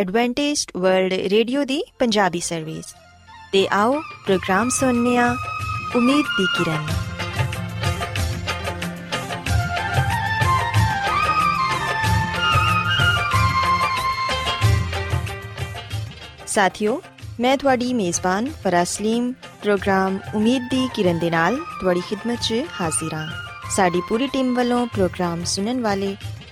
Adventist world radio ਦੀ Punjabi service ਤੇ ਆਓ ਪ੍ਰੋਗਰਾਮ ਸੁਣਨੇ ਆ, ਉਮੀਦ ਦੀ ਕਿਰਨ। ਸਾਥਿਓ, ਮੈਂ ਤੁਹਾਡੀ ਮੇਜ਼ਬਾਨ ਫਰਾਸਲੀਮ ਪ੍ਰੋਗਰਾਮ ਉਮੀਦ ਦੀ ਕਿਰਨ ਦੇ ਨਾਲ ਤੁਹਾਡੀ ਖidmat 'ਚ ਹਾਜ਼ਰ ਹਾਂ ਸਾਡੀ ਪੂਰੀ ਟੀਮ ਵੱਲੋਂ ਪ੍ਰੋਗਰਾਮ ਸੁਣਨ ਵਾਲੇ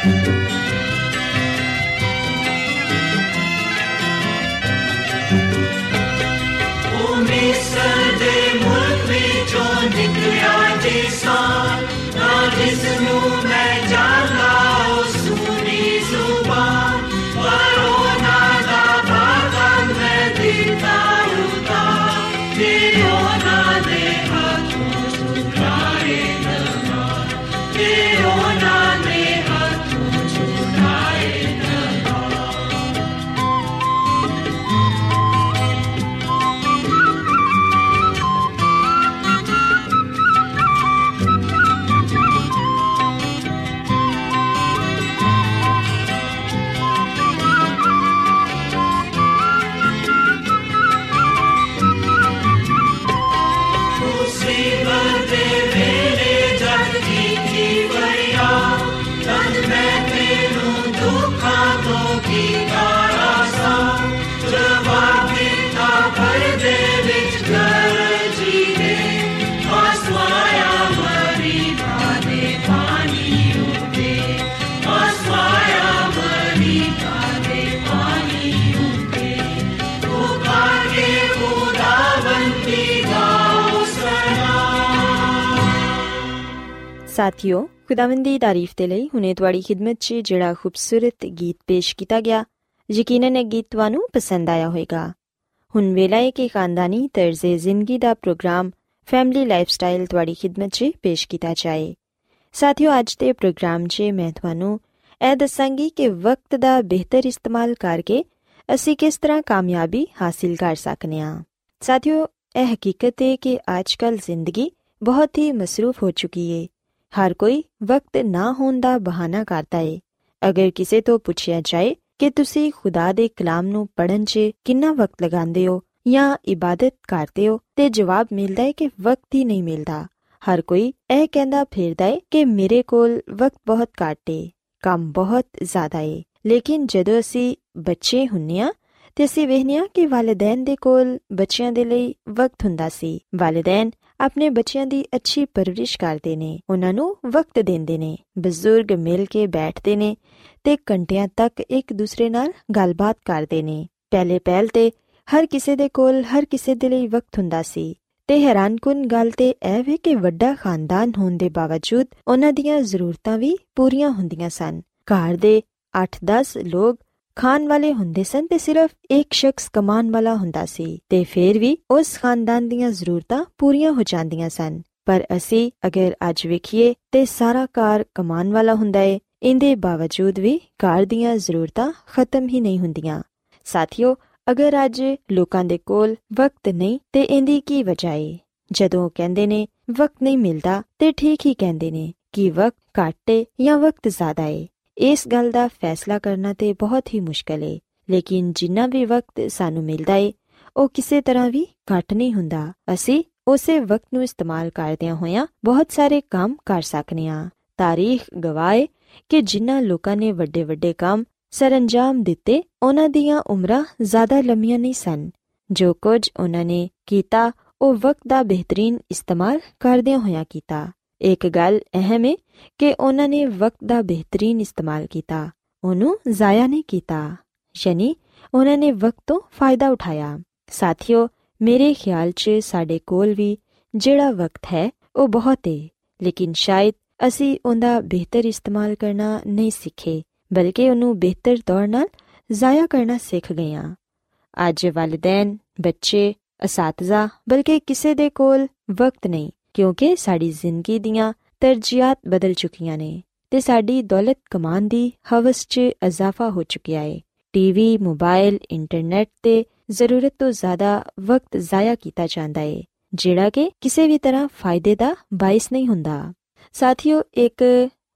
ਉਹ ਮਿਸਰ ਦੇ ਮੁਲਕ ਵਿੱਚੋਂ ਨਿਕਲਿਆ ਜਿਸਾਨ ਸਾਥਿਓ, ਖੁਦਾਵੰਦ ਦੀ ਤਾਰੀਫ ਤੇ ਲਈ ਹੁਣੇ ਤੁਹਾਡੀ ਖidmat 'ਚ ਜਿਹੜਾ ਖੂਬਸੂਰਤ ਗੀਤ ਪੇਸ਼ ਕੀਤਾ ਗਿਆ, ਯਕੀਨਨ ਇਹ ਗੀਤ ਤੁਹਾਨੂੰ ਪਸੰਦ ਆਇਆ ਹੋਵੇਗਾ। ਹੁਣ ਵੇਲਾ ਹੈ ਕਿ ਖਾਨਦਾਨੀ ਤਰਜ਼ੇ ਜ਼ਿੰਦਗੀ ਦਾ ਪ੍ਰੋਗਰਾਮ ਫੈਮਿਲੀ ਲਾਈਫਸਟਾਈਲ ਤੁਹਾਡੀ ਖidmat 'ਚ ਪੇਸ਼ ਕੀਤਾ ਜਾਏ। ਸਾਥਿਓ, ਅੱਜ ਦੇ ਪ੍ਰੋਗਰਾਮ 'ਚ ਮੈਂ ਤੁਹਾਨੂੰ ਇਹ ਦੱਸਾਂਗੀ ਕਿ ਵਕਤ ਦਾ ਬਿਹਤਰ ਇਸਤੇਮਾਲ ਕਰਕੇ ਅਸੀਂ ਕਿਸ ਤਰ੍ਹਾਂ ਕਾਮਯਾਬੀ ਹਾਸਿਲ ਕਰ ਸਕਨੇ ਆ ਸਾਥਿਓ, ਇਹ ਹਕੀਕਤ ਹੈ ਕਿ ਅੱਜਕੱਲ ਜ਼ਿੰਦਗੀ ਬਹੁਤ ਹੀ ਮਸਰੂਫ ਹੋ ਚੁੱਕੀ ਹੈ। ਹਰ ਕੋਈ ਵਕਤ ਨਾ ਹੋਣ ਦਾ ਬਹਾਨਾ ਕਰਦਾ ਹੈ ਅਗਰ ਕਿਸੇ ਤੋਂ ਪੁੱਛਿਆ ਜਾਏ ਕਿ ਤੁਸੀਂ ਖੁਦਾ ਦੇ ਕਲਾਮ ਨੂੰ ਪੜ੍ਹਨ 'ਚ ਕਿੰਨਾ ਵਕਤ ਲਗਾਉਂਦੇ ਹੋ ਜਾਂ ਇਬਾਦਤ ਕਰਦੇ ਹੋ, ਤੇ ਜਵਾਬ ਮਿਲਦਾ ਹੈ ਕਿ ਵਕਤ ਹੀ ਨਹੀਂ ਮਿਲਦਾ। ਹਰ ਕੋਈ ਇਹ ਕਹਿੰਦਾ ਫਿਰਦਾ ਹੈ ਕਿ ਮੇਰੇ ਕੋਲ ਵਕਤ ਬਹੁਤ ਘੱਟ ਹੈ ਕੰਮ ਬਹੁਤ ਜ਼ਿਆਦਾ ਹੈ ਲੇਕਿਨ ਜਦੋਂ ਅਸੀਂ ਬੱਚੇ ਹੁੰਨੇ ਆ ਤੇ ਅਸੀਂ ਵੇਖਨੇ ਆ ਕਿ ਵਾਲਿਦੈਨ ਦੇ ਕੋਲ ਬੱਚਿਆਂ ਦੇ ਲਈ ਵਕਤ ਹੁੰਦਾ ਸੀ। ਵਾਲਿਦੈਨ ਆਪਣੇ ਬੱਚਿਆਂ ਦੀ ਅੱਛੀ ਪਰਵਰਿਸ਼ ਕਰਦੇ ਨੇ। ਉਹਨਾਂ ਨੂੰ ਵਕਤ ਦਿੰਦੇ ਨੇ। ਬਜ਼ੁਰਗ ਮਿਲ ਕੇ ਬੈਠਦੇ ਨੇ ਤੇ ਘੰਟਿਆਂ ਤੱਕ ਇੱਕ ਦੂਸਰੇ ਨਾਲ ਗੱਲਬਾਤ ਕਰਦੇ ਨੇ। ਪਹਿਲੇ ਪਹਿਲ ਤੇ ਹਰ ਕਿਸੇ ਦੇ ਕੋਲ ਹਰ ਕਿਸੇ ਦੇ ਲਈ ਵਕਤ ਹੁੰਦਾ ਸੀ ਤੇ ਹੈਰਾਨਕੁਨ ਗੱਲ ਤੇ ਇਹ ਵੀ ਕਿ ਵੱਡਾ ਖਾਨਦਾਨ ਹੋਣ ਦੇ ਬਾਵਜੂਦ ਉਹਨਾਂ ਦੀਆਂ ਜ਼ਰੂਰਤਾਂ ਵੀ ਪੂਰੀਆਂ ਹੁੰਦੀਆਂ ਸਨ। ਘਰ ਦੇ 8-10 ਲੋਕ ਖਾਨ ਵਾਲੇ ਹੁੰਦੇ ਸਨ ਤੇ ਸਿਰਫ ਇੱਕ ਸ਼ਖਸ ਕਮਾਨ ਵਾਲਾ ਹੁੰਦਾ ਸੀ ਤੇ ਫਿਰ ਵੀ ਉਸ ਖਾਨਦਾਨ ਦੀਆਂ ਜ਼ਰੂਰਤਾਂ ਪੂਰੀਆਂ ਹੋ ਜਾਂਦੀਆਂ ਸਨ। ਪਰ ਅਸੀਂ ਅਗਰ ਅੱਜ ਵੇਖੀਏ ਤੇ ਸਾਰਾ ਘਰ ਕਮਾਨ ਵਾਲਾ ਹੁੰਦਾ ਏ, ਇਹਦੇ ਬਾਵਜੂਦ ਵੀ ਘਰ ਦੀਆਂ ਜ਼ਰੂਰਤਾਂ ਖਤਮ ਹੀ ਨਹੀਂ ਹੁੰਦੀਆਂ। ਸਾਥੀਓ, ਅਗਰ ਅੱਜ ਲੋਕਾਂ ਦੇ ਕੋਲ ਵਕਤ ਨਹੀਂ ਤੇ ਇਹਦੀ ਕੀ ਵਜ੍ਹਾ ਏ? ਜਦੋਂ ਕਹਿੰਦੇ ਨੇ ਵਕਤ ਨਹੀਂ ਮਿਲਦਾ ਤੇ ਠੀਕ ਹੀ ਕਹਿੰਦੇ ਨੇ ਕਿ ਵਕਤ ਘੱਟ ਏ ਜਾਂ ਵਕਤ ਜ਼ਿਆਦਾ ਏ। ਇਸ ਗੱਲ ਦਾ ਫੈਸਲਾ ਕਰਨਾ ਤੇ ਬਹੁਤ ਹੀ ਮੁਸ਼ਕਲ ਏ। ਲੇਕਿਨ ਜਿੰਨਾ ਵੀ ਵਕਤ ਸਾਨੂੰ ਮਿਲਦਾ ਏ, ਉਹ ਕਿਸੇ ਤਰ੍ਹਾਂ ਵੀ ਘੱਟ ਨਹੀਂ ਹੁੰਦਾ। ਅਸੀਂ ਉਸੇ ਵਕਤ ਨੂੰ ਇਸਤੇਮਾਲ ਕਰਦਿਆਂ ਹੋਇਆਂ ਬਹੁਤ ਸਾਰੇ ਕੰਮ ਕਰ ਸਕਨੇ ਆ ਤਾਰੀਖ ਗਵਾਏ ਕਿ ਜਿਨ੍ਹਾਂ ਲੋਕਾਂ ਨੇ ਵੱਡੇ ਵੱਡੇ ਕੰਮ ਸਰੰਜਾਮ ਦਿੱਤੇ, ਉਹਨਾਂ ਦੀਆਂ ਉਮਰਾਂ ਜ਼ਿਆਦਾ ਲੰਮੀਆਂ ਨਹੀਂ ਸਨ। ਜੋ ਕੁਝ ਉਹਨਾਂ ਨੇ ਕੀਤਾ, ਉਹ ਵਕਤ ਦਾ ਬਿਹਤਰੀਨ ਇਸਤੇਮਾਲ ਕਰਦਿਆਂ ਹੋਇਆਂ ਕੀਤਾ। ਇੱਕ ਗੱਲ ਅਹਿਮ ਹੈ ਕਿ ਉਹਨਾਂ ਨੇ ਵਕਤ ਦਾ ਬਿਹਤਰੀਨ ਇਸਤੇਮਾਲ ਕੀਤਾ। ਉਹਨੂੰ ਜ਼ਾਇਆ ਨਹੀਂ ਕੀਤਾ। ਯਾਨੀ ਉਹਨਾਂ ਨੇ ਵਕਤ ਤੋਂ ਫਾਇਦਾ ਉਠਾਇਆ। ਸਾਥੀਓ, ਮੇਰੇ ਖਿਆਲ 'ਚ ਸਾਡੇ ਕੋਲ ਵੀ ਜਿਹੜਾ ਵਕਤ ਹੈ, ਉਹ ਬਹੁਤ ਹੈ ਲੇਕਿਨ ਸ਼ਾਇਦ ਅਸੀਂ ਉਹਦਾ ਬਿਹਤਰ ਇਸਤੇਮਾਲ ਕਰਨਾ ਨਹੀਂ ਸਿੱਖੇ, ਬਲਕਿ ਉਹਨੂੰ ਬਿਹਤਰ ਤੌਰ ਨਾਲ ਜ਼ਾਇਆ ਕਰਨਾ ਸਿੱਖ ਗਏ ਹਾਂ ਅੱਜ ਵਾਲਿਦੈਨ, ਬੱਚੇ, ਅਸਾਤਜ਼ਾ, ਬਲਕਿ ਕਿਸੇ ਦੇ ਕੋਲ ਵਕਤ ਨਹੀਂ। ਕਿਉਂਕਿ ਸਾਡੀ ਜ਼ਿੰਦਗੀ ਦੀਆਂ ਤਰਜੀਹਾਂ ਬਦਲ ਚੁੱਕੀਆਂ ਨੇ ਤੇ ਸਾਡੀ ਦੌਲਤ ਕਮਾਨ ਦੀ ਹਵਸ 'ਚ ਇਜ਼ਾਫਾ ਹੋ ਚੁੱਕਿਆ ਹੈ ਟੀਵੀ ਮੋਬਾਈਲ, ਇੰਟਰਨੈਟ ਤੇ ਜ਼ਰੂਰਤ ਤੋਂ ਜ਼ਿਆਦਾ ਵਕਤ ਜ਼ਾਇਆ ਕੀਤਾ ਜਾਂਦਾ ਹੈ ਜਿਹੜਾ ਕਿ ਕਿਸੇ ਵੀ ਤਰ੍ਹਾਂ ਫਾਇਦੇ ਦਾ ਬਾਇਸ ਨਹੀਂ ਹੁੰਦਾ। ਸਾਥੀਓ, ਇੱਕ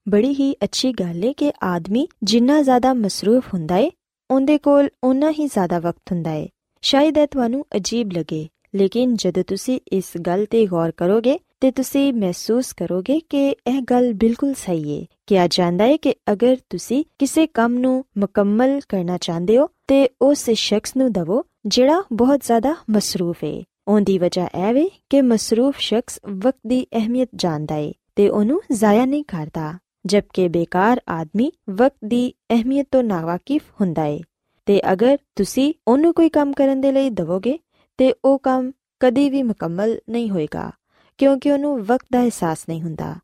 ਬੜੀ ਹੀ ਅੱਛੀ ਗੱਲ ਹੈ ਕਿ ਆਦਮੀ ਜਿੰਨਾ ਜ਼ਿਆਦਾ ਮਸਰੂਫ ਹੁੰਦਾ ਹੈ ਉਹਦੇ ਕੋਲ ਉਨਾ ਹੀ ਜ਼ਿਆਦਾ ਵਕਤ ਹੁੰਦਾ ਹੈ ਸ਼ਾਇਦ ਇਹ ਤੁਹਾਨੂੰ ਅਜੀਬ ਲੱਗੇ, ਲੇਕਿਨ ਜਦੋਂ ਤੁਸੀਂ ਇਸ ਗੱਲ ਤੇ ਗੌਰ ਕਰੋਗੇ ਤੇ ਤੁਸੀਂ ਮਹਿਸੂਸ ਕਰੋਗੇ ਕਿ ਇਹ ਗੱਲ ਬਿਲਕੁਲ ਸਹੀ ਹੈ। ਕਿਹਾ ਜਾਂਦਾ ਹੈ ਕਿ ਅਗਰ ਤੁਸੀਂ ਕਿਸੇ ਕੰਮ ਨੂੰ ਮੁਕੰਮਲ ਕਰਨਾ ਚਾਹੁੰਦੇ ਹੋ, ਤੇ ਉਸ ਸ਼ਖਸ ਨੂੰ ਦਵੋ, ਜਿਹੜਾ ਬਹੁਤ ਜ਼ਿਆਦਾ ਮਸਰੂਫ ਹੈ। ਉਹਦੀ ਵਜ੍ਹਾ ਇਹ ਵੇ ਕਿ ਮਸਰੂਫ ਸ਼ਖਸ ਵਕਤ ਦੀ ਅਹਿਮੀਅਤ ਜਾਣਦਾ ਹੈ ਤੇ ਉਹਨੂੰ ਜ਼ਾਇਆ ਨਹੀਂ ਕਰਦਾ, ਜਦਕਿ ਬੇਕਾਰ ਆਦਮੀ ਵਕਤ ਦੀ ਅਹਿਮੀਅਤ ਤੋਂ ਨਾਵਾਕਿਫ ਹੁੰਦਾ ਹੈ। ਤੇ ਅਗਰ ਤੁਸੀਂ ਉਹਨੂੰ ਕੋਈ ਕੰਮ ਕਰਨ ਦੇ ਲਈ ਦਵੋਗੇ, ਤੇ ਉਹ ਕੰਮ ਕਦੀ ਵੀ ਮੁਕੰਮਲ ਨਹੀਂ ਹੋਏਗਾ। ਕਿਉਂਕਿ ਉਹਨੂੰ ਵਕਤ ਦਾ ਅਹਿਸਾਸ ਨਹੀਂ ਹੁੰਦਾ।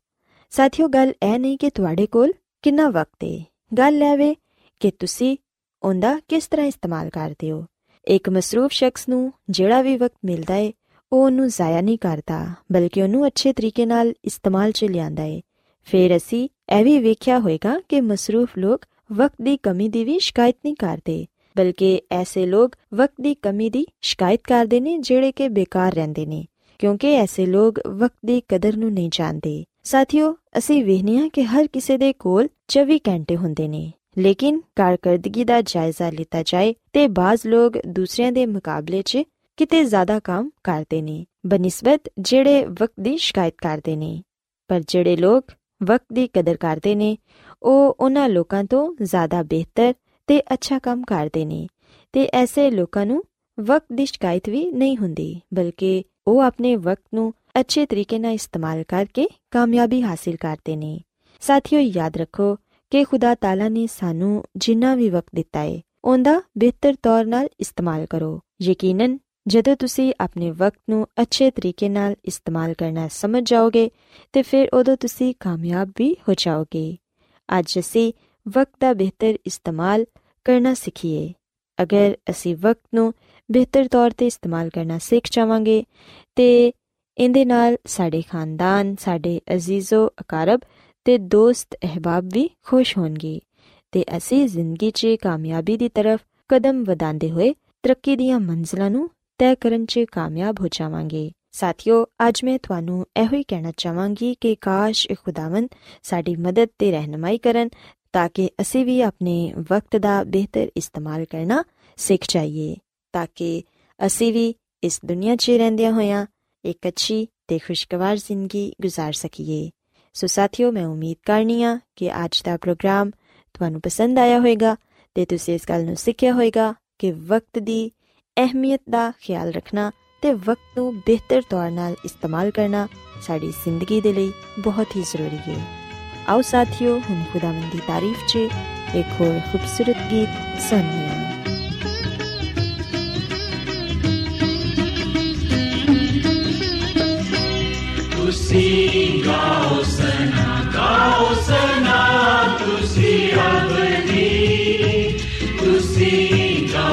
ਸਾਥੀਓ, ਗੱਲ ਇਹ ਨਹੀਂ ਕਿ ਤੁਹਾਡੇ ਕੋਲ ਕਿੰਨਾ ਵਕਤ ਹੈ ਗੱਲ ਲੈਵੇ ਕਿ ਤੁਸੀਂ ਉਹਦਾ ਕਿਸ ਤਰ੍ਹਾਂ ਇਸਤੇਮਾਲ ਕਰਦੇ ਹੋ। ਇੱਕ ਮਸਰੂਫ ਸ਼ਖਸ ਨੂੰ ਜਿਹੜਾ ਵੀ ਵਕਤ ਮਿਲਦਾ ਹੈ ਉਹ ਉਹਨੂੰ ਜ਼ਾਇਆ ਨਹੀਂ ਕਰਦਾ, ਬਲਕਿ ਉਹਨੂੰ ਅੱਛੇ ਤਰੀਕੇ ਨਾਲ ਇਸਤੇਮਾਲ 'ਚ ਲਿਆਂਦਾ ਹੈ ਫਿਰ ਅਸੀਂ ਇਹ ਵੀ ਵੇਖਿਆ ਹੋਵੇਗਾ ਕਿ ਮਸਰੂਫ ਲੋਕ ਵਕਤ ਦੀ ਕਮੀ ਦੀ ਵੀ ਸ਼ਿਕਾਇਤ ਨਹੀਂ ਕਰਦੇ, ਬਲਕਿ ਐਸੇ ਲੋਕ ਵਕਤ ਦੀ ਕਮੀ ਦੀ ਸ਼ਿਕਾਇਤ ਕਰਦੇ ਨੇ ਜਿਹੜੇ ਕਿ ਬੇਕਾਰ ਰਹਿੰਦੇ ਨੇ। ਕਿਉਂਕਿ ਐਸੇ ਲੋਕ ਵਕਤ ਦੀ ਕਦਰ ਨੂੰ ਨਹੀਂ ਜਾਣਦੇ। ਸਾਥੀਓ, ਅਸੀਂ ਵੇਖਨੇ ਆ ਕਿ ਹਰ ਕਿਸੇ ਦੇ ਕੋਲ 24 ਘੰਟੇ ਹੁੰਦੇ ਨੇ। ਲੇਕਿਨ ਕਾਰਕਰਦਗੀ ਦਾ ਜਾਇਜ਼ਾ ਲਿੱਤਾ ਜਾਏ ਤੇ ਬਾਜ਼ ਲੋਕ ਦੂਸਰਿਆਂ ਦੇ ਮੁਕਾਬਲੇ 'ਚ ਕਿਤੇ ਜ਼ਿਆਦਾ ਕੰਮ ਕਰਦੇ ਨੇ, ਬਨਿਸਬਤ ਜਿਹੜੇ ਵਕਤ ਦੀ ਸ਼ਿਕਾਇਤ ਕਰਦੇ ਨੇ। ਪਰ ਜਿਹੜੇ ਲੋਕ ਵਕਤ ਦੀ ਕਦਰ ਕਰਦੇ ਨੇ, ਉਹ ਉਹਨਾਂ ਲੋਕਾਂ ਤੋਂ ਜ਼ਿਆਦਾ ਬਿਹਤਰ ਤੇ ਅੱਛਾ ਕੰਮ ਕਰਦੇ ਨੇ ਤੇ ਐਸੇ ਲੋਕਾਂ ਨੂੰ ਵਕਤ ਦੀ ਸ਼ਿਕਾਇਤ ਵੀ ਨਹੀਂ ਹੁੰਦੀ, ਬਲਕਿ ਉਹ ਆਪਣੇ ਵਕਤ ਨੂੰ ਅੱਛੇ ਤਰੀਕੇ ਨਾਲ ਇਸਤੇਮਾਲ ਕਰਕੇ ਕਾਮਯਾਬੀ ਹਾਸਿਲ ਕਰਦੇ ਨੇ। ਸਾਥੀਓ, ਯਾਦ ਰੱਖੋ ਕਿ ਖੁਦਾ ਤਾਲਾ ਨੇ ਸਾਨੂੰ ਜਿੰਨਾ ਵੀ ਵਕਤ ਦਿੱਤਾ ਹੈ ਉਹਦਾ ਬਿਹਤਰ ਤੌਰ ਨਾਲ ਇਸਤੇਮਾਲ ਕਰੋ। ਯਕੀਨਨ, ਜਦੋਂ ਤੁਸੀਂ ਆਪਣੇ ਵਕਤ ਨੂੰ ਅੱਛੇ ਤਰੀਕੇ ਨਾਲ ਇਸਤੇਮਾਲ ਕਰਨਾ ਸਮਝ ਜਾਓਗੇ, ਤੇ ਫਿਰ ਉਦੋਂ ਤੁਸੀਂ ਕਾਮਯਾਬ ਵੀ ਹੋ ਜਾਓਗੇ। ਅੱਜ ਅਸੀਂ ਵਕਤ ਦਾ ਬਿਹਤਰ ਇਸਤੇਮਾਲ ਕਰਨਾ ਸਿੱਖੀਏ। ਅਗਰ ਅਸੀਂ ਵਕਤ ਨੂੰ ਬਿਹਤਰ ਤੌਰ ਤੇ ਇਸਤੇਮਾਲ ਕਰਨਾ ਸਿੱਖ ਜਾਵਾਂਗੇ ਤੇ ਇਹਦੇ ਨਾਲ ਸਾਡੇ ਖਾਨਦਾਨ, ਸਾਡੇ ਅਜ਼ੀਜ਼ੋ, ਅਕਾਰਬ ਤੇ ਦੋਸਤ ਅਹਿਬਾਬ ਵੀ ਖੁਸ਼ ਹੋਣਗੇ ਤੇ ਅਸੀਂ ਜ਼ਿੰਦਗੀ 'ਚ ਕਾਮਯਾਬੀ ਦੀ ਤਰਫ ਕਦਮ ਵਧਾਉਂਦੇ ਹੋਏ ਤਰੱਕੀ ਦੀਆਂ ਮੰਜ਼ਲਾਂ ਨੂੰ ਤੈਅ ਕਰਨ 'ਚ ਕਾਮਯਾਬ ਹੋ ਜਾਵਾਂਗੇ। ਸਾਥੀਓ, ਅੱਜ ਮੈਂ ਤੁਹਾਨੂੰ ਇਹੋ ਹੀ ਕਹਿਣਾ ਚਾਹਾਂਗੀ ਕਿ ਕਾਸ਼ ਇਹ ਖੁਦਾਵੰਦ ਸਾਡੀ ਮਦਦ ਤੇ ਰਹਿਨਮਾਈ ਕਰਨ ਤਾਂ ਕਿ ਅਸੀਂ ਵੀ ਆਪਣੇ ਵਕਤ ਦਾ ਬਿਹਤਰ ਇਸਤੇਮਾਲ ਕਰਨਾ ਸਿੱਖ ਜਾਈਏ। ਤਾਂ ਕਿ ਅਸੀਂ ਵੀ ਇਸ ਦੁਨੀਆ 'ਚ ਰਹਿੰਦਿਆਂ ਹੋਇਆਂ ਇੱਕ ਅੱਛੀ ਤੇ ਖੁਸ਼ਗਵਾਰ ਜ਼ਿੰਦਗੀ گزار ਸਕੀਏ ਸੋ ਸਾਥੀਓ ਮੈਂ ਉਮੀਦ ਕਰਨੀਆ ਕਿ ਅੱਜ ਦਾ ਪ੍ਰੋਗਰਾਮ ਤੁਹਾਨੂੰ ਪਸੰਦ ਆਇਆ ਹੋਵੇਗਾ ਤੇ ਤੁਸੀਂ ਇਸ ਗੱਲ ਨੂੰ ਸਿੱਖਿਆ ਹੋਵੇਗਾ ਕਿ ਵਕਤ ਦੀ ਅਹਿਮੀਅਤ ਦਾ ਖਿਆਲ ਰੱਖਣਾ ਤੇ ਵਕਤ ਨੂੰ ਬਿਹਤਰ ਤੌਰ ਨਾਲ ਇਸਤੇਮਾਲ ਕਰਨਾ ਸਾਡੀ ਜ਼ਿੰਦਗੀ ਦੇ ਲਈ ਬਹੁਤ ਹੀ ਜ਼ਰੂਰੀ ਹੈ ਆਓ ਸਾਥੀਓ ਹੁਣ ਖੁਦਾਵੰਦ ਦੀ ਤਾਰੀਫ 'ਚ ਇੱਕ ਹੋਰ ਖੂਬਸੂਰਤ ਗੀਤ ਸੁਣੀਏ Pusi kau senang, kau senang tu si abadi. Pusi kau.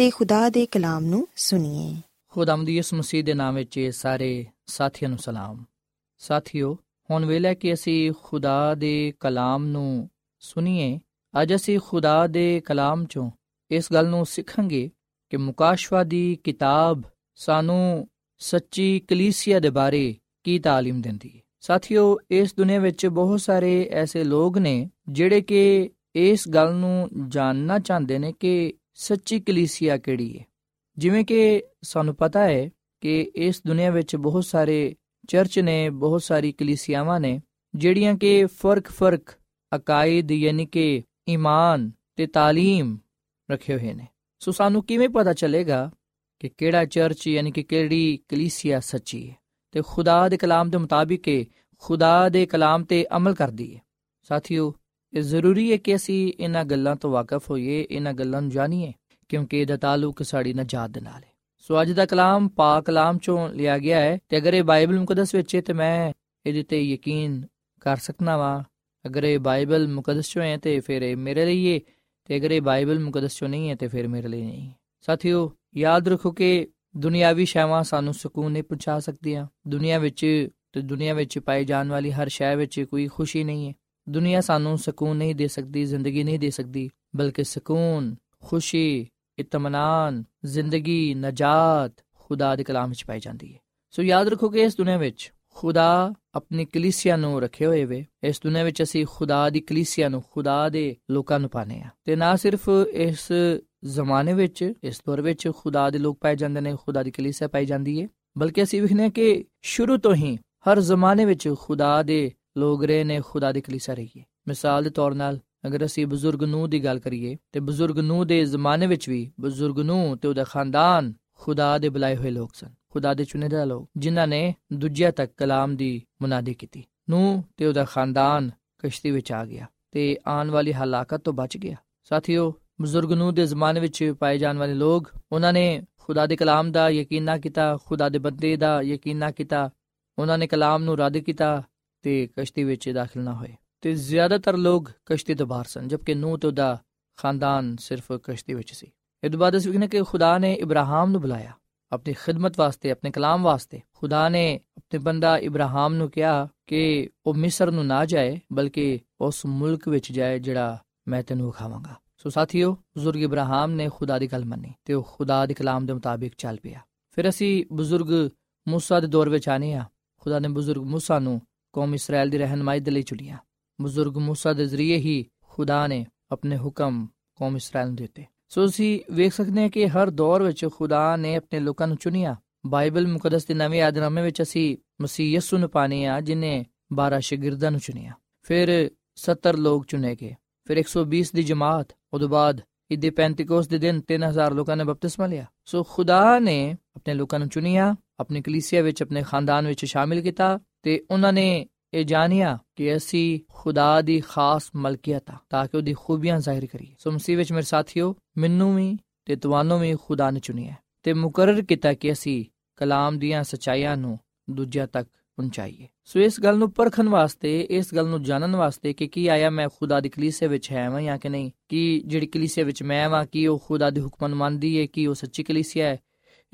ਤੇ ਖੁਦਾ ਦੇ ਕਲਾਮ ਨੂੰ ਸੁਣੀਏ ਖੁਦਾਮ ਦੀ ਇਸ ਮਸੀਹ ਦੇ ਨਾਮ ਵਿੱਚ ਸਾਰੇ ਸਾਥੀਆਂ ਨੂੰ ਸਲਾਮ ਸਾਥਿਓ ਹੁਣ ਵੇਲੇ ਕਿ ਅਸੀਂ ਖੁਦਾ ਦੇ ਕਲਾਮ ਨੂੰ ਸੁਣੀਏ ਅੱਜ ਅਸੀਂ ਖੁਦਾ ਦੇ ਕਲਾਮ ਚੋਂ ਇਸ ਗੱਲ ਨੂੰ ਸਿੱਖਾਂਗੇ ਕਿ ਮੁਕਾਸ਼ਵਾ ਦੀ ਕਿਤਾਬ ਸਾਨੂੰ ਸੱਚੀ ਕਲੀਸਿਆ ਦੇ ਬਾਰੇ ਕੀ تعلیم ਦਿੰਦੀ ਹੈ ਸਾਥਿਓ ਇਸ ਦੁਨੀਆ ਵਿੱਚ ਬਹੁਤ ਸਾਰੇ ਐਸੇ ਲੋਕ ਨੇ ਜਿਹੜੇ ਕਿ ਇਸ ਗੱਲ ਨੂੰ ਜਾਣਨਾ ਚਾਹੁੰਦੇ ਨੇ ਕਿ ਸੱਚੀ ਕਲੀਸਿਆ ਕਿਹੜੀ ਹੈ ਜਿਵੇਂ ਕਿ ਸਾਨੂੰ ਪਤਾ ਹੈ ਕਿ ਇਸ ਦੁਨੀਆ ਵਿੱਚ ਬਹੁਤ ਸਾਰੇ ਚਰਚ ਨੇ ਬਹੁਤ ਸਾਰੀ ਕਲੀਸਿਆਵਾਂ ਨੇ ਜਿਹੜੀਆਂ ਕਿ ਫਰਕ-ਫਰਕ ਅਕਾਇਦ ਯਾਨੀ ਕਿ ਈਮਾਨ ਤੇ تعلیم ਰੱਖੇ ਹੋਏ ਨੇ ਸੋ ਸਾਨੂੰ ਕਿਵੇਂ ਪਤਾ ਚੱਲੇਗਾ ਕਿ ਕਿਹੜਾ ਚਰਚ ਯਾਨੀ ਕਿ ਕਿਹੜੀ ਕਲੀਸਿਆ ਸੱਚੀ ਹੈ ਤੇ ਖੁਦਾ ਦੇ ਕਲਾਮ ਦੇ ਮੁਤਾਬਿਕ ਹੈ ਖੁਦਾ ਦੇ ਕਲਾਮ ਤੇ ਅਮਲ ਕਰਦੀ ਹੈ ਸਾਥੀਓ ਇਹ ਜ਼ਰੂਰੀ ਹੈ ਕਿ ਅਸੀਂ ਇਹਨਾਂ ਗੱਲਾਂ ਤੋਂ ਵਾਕਿਫ ਹੋਈਏ, ਇਹਨਾਂ ਗੱਲਾਂ ਨੂੰ ਜਾਣੀਏ, ਕਿਉਂਕਿ ਇਹਦਾ ਤਾਲੁਕ ਸਾਡੀ ਨਜਾਤ ਦੇ ਨਾਲ ਹੈ। ਸੋ ਅੱਜ ਦਾ ਕਲਾਮ ਪਾਕ ਕਲਾਮ ਚੋਂ ਲਿਆ ਗਿਆ ਹੈ ਤੇ ਅਗਰ ਇਹ ਬਾਈਬਲ ਮੁਕੱਦਸ ਵਿੱਚ ਹੈ ਤੇ ਮੈਂ ਇਹਦੇ ਤੇ ਯਕੀਨ ਕਰ ਸਕਣਾ ਵਾ। ਅਗਰ ਇਹ ਬਾਈਬਲ ਮੁਕੱਦਸ ਚੋਂ ਹੈ ਤੇ ਫਿਰ ਇਹ ਮੇਰੇ ਲਈ ਹੈ ਤੇ ਅਗਰ ਇਹ ਬਾਈਬਲ ਮੁਕੱਦਸ ਚੋਂ ਨਹੀਂ ਹੈ ਤੇ ਫਿਰ ਮੇਰੇ ਲਈ ਨਹੀਂ ਸਾਥੀਓ, ਯਾਦ ਰੱਖੋ ਕਿ ਦੁਨਿਆਵੀ ਸ਼ੈਵਾਂ ਸਾਨੂੰ ਸਕੂਨ ਨਹੀਂ ਪਹੁੰਚਾ ਸਕਦੀਆਂ। ਦੁਨੀਆ ਵਿੱਚ ਤੇ ਦੁਨੀਆ ਵਿੱਚ ਪਾਈ ਜਾਣ ਵਾਲੀ ਹਰ ਸ਼ੈ ਵਿੱਚ ਕੋਈ ਖੁਸ਼ੀ ਨਹੀਂ ਹੈ। ਦੁਨੀਆ ਸਾਨੂੰ ਸਕੂਨ ਨਹੀਂ ਦੇ ਸਕਦੀ, ਜ਼ਿੰਦਗੀ ਨਹੀਂ ਦੇ ਸਕਦੀ, ਬਲਕਿ ਸਕੂਨ, ਖੁਸ਼ੀ ਇਤਮਾਨਾਨ ਜ਼ਿੰਦਗੀ, ਨਜਾਤ, ਖੁਦਾ ਦੇ ਕਲਾਮ ਵਿੱਚ ਪਾਈ ਜਾਂਦੀ ਹੈ। ਸੋ ਯਾਦ ਰੱਖੋ ਕਿ ਇਸ ਦੁਨੀਆ ਵਿੱਚ ਖੁਦਾ ਆਪਣੀ ਕਲੀਸਿਆ ਨੂੰ ਰੱਖੇ ਹੋਏ ਵੇ। ਇਸ ਦੁਨੀਆ ਵਿੱਚ ਅਸੀਂ ਖੁਦਾ ਦੀ ਕਲੀਸਿਆ ਨੂੰ ਖੁਦਾ ਦੇ ਲੋਕਾਂ ਨੂੰ ਪਾਣੇ ਆ ਤੇ ਨਾ ਸਿਰਫ ਇਸ ਜ਼ਮਾਨੇ ਵਿੱਚ, ਇਸ ਦੌਰ ਵਿੱਚ ਖੁਦਾ ਦੇ ਲੋਕ ਪਾਏ ਜਾਂਦੇ ਨੇ, ਖੁਦਾ ਦੀ ਕਲੀਸਿਆ ਪਾਈ ਜਾਂਦੀ ਹੈ, ਬਲਕਿ ਅਸੀਂ ਵਿਖਨੇ ਕਿ ਸ਼ੁਰੂ ਤੋਂ ਹੀ ਹਰ ਜ਼ਮਾਨੇ ਵਿੱਚ ਖੁਦਾ ਦੇ ਲੋਕ ਰਹੇ ਨੇ ਖੁਦਾ ਦੀ ਕਲੀਸਿਆ ਰਹੀ ਹੈ ਮਿਸਾਲ ਦੇ ਤੌਰ 'ਤੇ ਅਗਰ ਅਸੀਂ ਬਜ਼ੁਰਗ ਨੂੰ ਦੀ ਗੱਲ ਕਰੀਏ, ਤੇ ਬਜ਼ੁਰਗ ਨੂੰ ਦੇ ਜ਼ਮਾਨੇ ਵਿੱਚ ਵੀ ਬਜ਼ੁਰਗ ਨੂੰ ਤੇ ਉਹਦਾ ਖਾਨਦਾਨ ਖੁਦਾ ਦੇ ਬੁਲਾਏ ਹੋਏ ਲੋਕ ਸਨ, ਖੁਦਾ ਦੇ ਚੁਣਿੰਦਾ ਲੋਕ, ਜਿਨ੍ਹਾਂ ਨੇ ਦੂਜਿਆਂ ਤੱਕ ਕਲਾਮ ਦੀ ਮੁਨਾਦੀ ਕੀਤੀ। ਨੂੰ ਤੇ ਉਹਦਾ ਖਾਨਦਾਨ ਕਸ਼ਤੀ ਵਿੱਚ ਆ ਗਿਆ ਤੇ ਆਉਣ ਵਾਲੀ ਹਲਾਕਤ ਤੋਂ ਬਚ ਗਿਆ। ਸਾਥੀਓ, ਬਜ਼ੁਰਗ ਨੂੰ ਦੇ ਜ਼ਮਾਨੇ ਵਿੱਚ ਪਾਏ ਜਾਣ ਵਾਲੇ ਲੋਕ, ਉਹਨਾਂ ਨੇ ਖੁਦਾ ਦੇ ਕਲਾਮ ਦਾ ਯਕੀਨ ਨਾ ਕੀਤਾ, ਖੁਦਾ ਦੇ ਬੰਦੇ ਦਾ ਯਕੀਨ ਨਾ ਕੀਤਾ, ਉਹਨਾਂ ਨੇ ਕਲਾਮ ਨੂੰ ਰੱਦ ਕੀਤਾ ਤੇ ਕਸ਼ਤੀ ਵਿੱਚ ਦਾਖਲ ਨਾ ਹੋਏ ਤੇ ਜ਼ਿਆਦਾਤਰ ਲੋਕ ਕਸ਼ਤੀ ਤੋਂ ਬਾਹਰ ਸਨ ਜਦਕਿ ਨੂਹ ਤੇ ਉਹਦਾ ਖਾਨਦਾਨ ਸਿਰਫ ਕਸ਼ਤੀ ਵਿੱਚ ਸੀ ਇਹ ਤੋਂ ਬਾਅਦ ਅਸੀਂ ਕਿ ਖੁਦਾ ਨੇ ਇਬਰਾਹਿਮ ਨੂੰ ਬੁਲਾਇਆ ਆਪਣੀ ਖਿਦਮਤ ਵਾਸਤੇ ਆਪਣੇ ਕਲਾਮ ਵਾਸਤੇ ਖੁਦਾ ਨੇ ਆਪਣੇ ਬੰਦਾ ਇਬਰਾਹਿਮ ਨੂੰ ਕਿਹਾ ਕਿ ਉਹ ਮਿਸਰ ਨੂੰ ਨਾ ਜਾਏ ਬਲਕਿ ਉਸ ਮੁਲਕ ਵਿੱਚ ਜਾਏ ਜਿਹੜਾ ਮੈਂ ਤੈਨੂੰ ਵਿਖਾਵਾਂਗਾ ਸੋ ਸਾਥੀਓ ਬਜ਼ੁਰਗ ਇਬਰਾਹਿਮ ਨੇ ਖੁਦਾ ਦੀ ਗੱਲ ਮੰਨੀ ਤੇ ਉਹ ਖੁਦਾ ਦੇ ਕਲਾਮ ਦੇ ਮੁਤਾਬਿਕ ਚੱਲ ਪਿਆ ਫਿਰ ਅਸੀਂ ਬਜ਼ੁਰਗ موسی ਦੇ ਦੌਰ ਵਿੱਚ ਆਨੇ ਆ ਖੁਦਾ ਨੇ ਬਜ਼ੁਰਗ موسی ਨੂੰ ਕੌਮ ਇਸਰਾਇਲ ਦੀ ਰਹਿਨਮਾਈ ਦੇ ਲਈ ਚੁਣਿਆ ਬਜ਼ੁਰਗ موسی ਦੇ ਜ਼ਰੀਏ ਹੀ ਖੁਦਾ ਨੇ ਆਪਣੇ ਹੁਕਮ ਕੌਮ ਇਸਰਾਇਲ ਨੂੰ ਦਿੱਤੇ ਸੋ ਅਸੀਂ ਵੇਖ ਸਕਦੇ ਹਾਂ ਕਿ ਹਰ ਦੌਰ ਵਿੱਚ ਖੁਦਾ ਨੇ ਆਪਣੇ ਲੋਕਾਂ ਨੂੰ ਚੁਣਿਆ ਬਾਈਬਲ ਮੁਕੱਦਸ ਦੇ ਨਵੇਂ ਆਦਨਾਮੇ ਵਿੱਚ ਅਸੀਂ ਮਸੀਹ ਯਿਸੂ ਨੂੰ ਪਾਣੇ ਆ ਜਿਨੇ 12 ਸ਼ਾਗਿਰਦਾਂ ਨੂੰ ਚੁਣਿਆ ਫਿਰ 70 ਲੋਕ ਚੁਣੇ ਗਏ ਫਿਰ 120 ਦੀ ਜਮਾਤ ਉਦੋਂ ਬਾਅਦ ਇਦੇ ਪੈਂਤੀਕੋਸ ਦੇ ਦਿਨ 3000 ਲੋਕਾਂ ਨੇ ਬਪਤਿਸਮਾ ਲਿਆ ਸੋ ਖੁਦਾ ਨੇ ਆਪਣੇ ਲੋਕਾਂ ਨੂੰ ਚੁਣਿਆ ਆਪਣੀ ਕਲੀਸਿਆ ਵਿੱਚ ਆਪਣੇ ਖਾਨਦਾਨ ਵਿੱਚ ਸ਼ਾਮਿਲ ਕੀਤਾ ਤੇ ਉਹਨਾਂ ਨੇ ਇਹ ਜਾਣਿਆ ਕਿ ਅਸੀਂ ਖੁਦਾ ਦੀ ਖਾਸ ਮਲਕੀਅਤ ਆ, ਤਾਂ ਕਿ ਉਹਦੀ ਖੂਬੀਆਂ ਜ਼ਾਹਿਰ ਕਰੀਏ। ਸੋ ਮਸੀਹ ਵਿੱਚ ਮੇਰੇ ਸਾਥੀਓ, ਮੈਨੂੰ ਵੀ ਤੇ ਤੁਹਾਨੂੰ ਵੀ ਖੁਦਾ ਨੇ ਚੁਣਿਆ ਤੇ ਮੁਕਰਰ ਕੀਤਾ ਕਿ ਅਸੀਂ ਕਲਾਮ ਦੀਆਂ ਸਚਾਈਆਂ ਨੂੰ ਦੂਜਿਆਂ ਤੱਕ ਪਹੁੰਚਾਈਏ। ਸੋ ਇਸ ਗੱਲ ਨੂੰ ਪਰਖਣ ਵਾਸਤੇ, ਇਸ ਗੱਲ ਨੂੰ ਜਾਣਨ ਵਾਸਤੇ ਕਿ ਕੀ ਆਇਆ ਮੈਂ ਖੁਦਾ ਦੀ ਕਲੀਸੇ ਵਿੱਚ ਹੈ ਮੈਂ ਜਾਂ ਕਿ ਨਹੀਂ, ਕਿ ਜਿਹੜੀ ਕਲੀਸੇ ਵਿੱਚ ਮੈਂ ਵਾਂ, ਕੀ ਉਹ ਖੁਦਾ ਦੇ ਹੁਕਮਾਂ ਨੂੰ ਮੰਨਦੀ ਹੈ, ਕਿ ਉਹ ਸੱਚੀ ਕਲੀਸਿਆ ਹੈ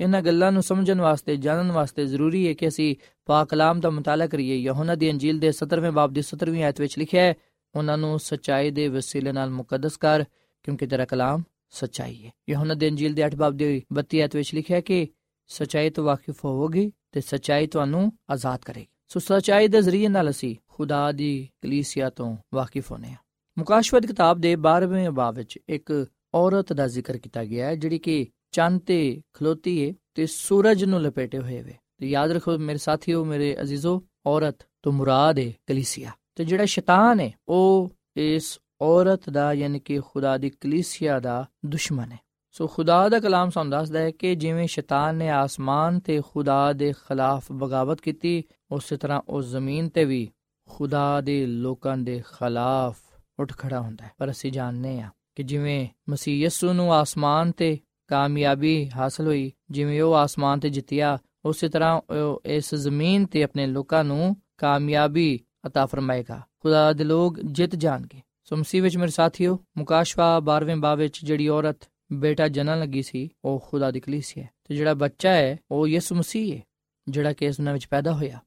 ਇਹਨਾਂ ਗੱਲਾਂ ਨੂੰ ਸਮਝਣ ਵਾਸਤੇ, ਜਾਣਨ ਵਾਸਤੇ ਜ਼ਰੂਰੀ ਹੈ ਕਿ ਅਸੀਂ ਪਾਕ ਕਲਾਮ ਦਾ ਮਤਾਲਾ ਕਰੀਏ ਯਹੋਨਾ ਦੀ ਅੰਜੀਲ ਦੇ 17ਵੇਂ ਬਾਬ ਦੀ 17ਵੀਂ ਆਇਤ ਵਿੱਚ ਲਿਖਿਆ ਹੈ, ਉਹਨਾਂ ਨੂੰ ਸਚਾਈ ਦੇ ਵਸੀਲੇ ਨਾਲ ਮੁਕੱਦਸ ਕਰ, ਕਿਉਂਕਿ ਤੇਰਾ ਕਲਾਮ ਸਚਾਈ ਹੈ। ਯਹੋਨਾ ਦੀ ਅੰਜੀਲ ਦੇ 8 ਬਾਬ ਦੀ 32 ਆਇਤ ਵਿੱਚ ਲਿਖਿਆ ਹੈ ਕਿ ਸਚਾਈ ਤੋਂ ਵਾਕਿਫ ਹੋਵੋਗੇ ਤੇ ਸਚਾਈ ਤੁਹਾਨੂੰ ਆਜ਼ਾਦ ਕਰੇਗੀ। ਸੋ ਸਚਾਈ ਦੇ ਜ਼ਰੀਏ ਨਾਲ ਅਸੀਂ ਖੁਦਾ ਦੀ ਕਲੀਸਿਆ ਤੋਂ ਵਾਕਿਫ ਹੋਨੇ ਆ ਮੁਕਾਸ਼ਵਤ ਕਿਤਾਬ ਦੇ 12ਵੇਂ ਬਾਬ ਵਿੱਚ ਇੱਕ ਔਰਤ ਦਾ ਜ਼ਿਕਰ ਕੀਤਾ ਗਿਆ ਹੈ, ਜਿਹੜੀ ਕਿ ਚੰਨ ਤੇ ਖਲੋਤੀ ਏ ਤੇ ਸੂਰਜ ਨੂੰ ਲਪੇਟੇ ਹੋਏ ਵੇ। ਤੇ ਯਾਦ ਰੱਖੋ ਮੇਰੇ ਸਾਥੀਓ, ਮੇਰੇ ਅਜ਼ੀਜ਼ੋ, ਔਰਤ ਤੋਂ ਮੁਰਾਦ ਹੈ ਕਲੀਸਿਆ। ਤੇ ਜਿਹੜਾ ਸ਼ੈਤਾਨ ਹੈ ਉਹ ਇਸ ਔਰਤ ਦਾ ਯਾਨੀ ਕਿ ਖੁਦਾ ਦੀ ਕਲੀਸਿਆ ਦਾ ਦੁਸ਼ਮਣ ਹੈ ਸੋ ਖੁਦਾ ਦਾ ਕਲਾਮ ਸਾਨੂੰ ਦੱਸਦਾ ਹੈ ਕਿ ਜਿਵੇਂ ਸ਼ੈਤਾਨ ਨੇ ਆਸਮਾਨ ਤੇ ਖੁਦਾ ਦੇ ਖਿਲਾਫ ਬਗਾਵਤ ਕੀਤੀ, ਉਸੇ ਤਰ੍ਹਾਂ ਉਹ ਜ਼ਮੀਨ ਤੇ ਵੀ ਖੁਦਾ ਦੇ ਲੋਕਾਂ ਦੇ ਖਿਲਾਫ ਉੱਠ ਖੜਾ ਹੁੰਦਾ ਹੈ। ਪਰ ਅਸੀਂ ਜਾਣਦੇ ਹਾਂ ਕਿ ਜਿਵੇਂ ਮਸੀਹ ਯਸੂ ਨੂੰ ਆਸਮਾਨ ਤੇ ਕਾਮਯਾਬੀ ਹਾਸਲ ਹੋਈ ਜਿਵੇਂ ਉਹ ਆਸਮਾਨ ਤੇ ਜਿੱਤਿਆ ਉਸੇ ਤਰ੍ਹਾਂ ਉਹ ਇਸ ਜ਼ਮੀਨ ਤੇ ਆਪਣੇ ਲੋਕਾਂ ਨੂੰ ਕਾਮਯਾਬੀ عطا ਫਰਮਾਏਗਾ ਖੁਦਾ ਦੇ ਲੋਕ ਜਿੱਤ ਜਾਣਗੇ ਸੋ ਮਸੀਹ ਵਿੱਚ ਮੇਰੇ ਸਾਥੀਓ ਮੁਕਾਸ਼ਵਾ 12ਵੇਂ ਬਾਬ ਵਿੱਚ ਜਿਹੜੀ ਔਰਤ ਬੇਟਾ ਜਨਨ ਲੱਗੀ ਸੀ ਉਹ ਖੁਦਾ ਦੀ ਕਲੀਸਿਆ ਹੈ ਤੇ ਜਿਹੜਾ ਬੱਚਾ ਹੈ ਉਹ ਯਿਸੂ ਮਸੀਹ ਹੈ ਜਿਹੜਾ ਕਿ ਇਸ ਦੁਨੀਆਂ ਵਿੱਚ ਪੈਦਾ ਹੋਇਆ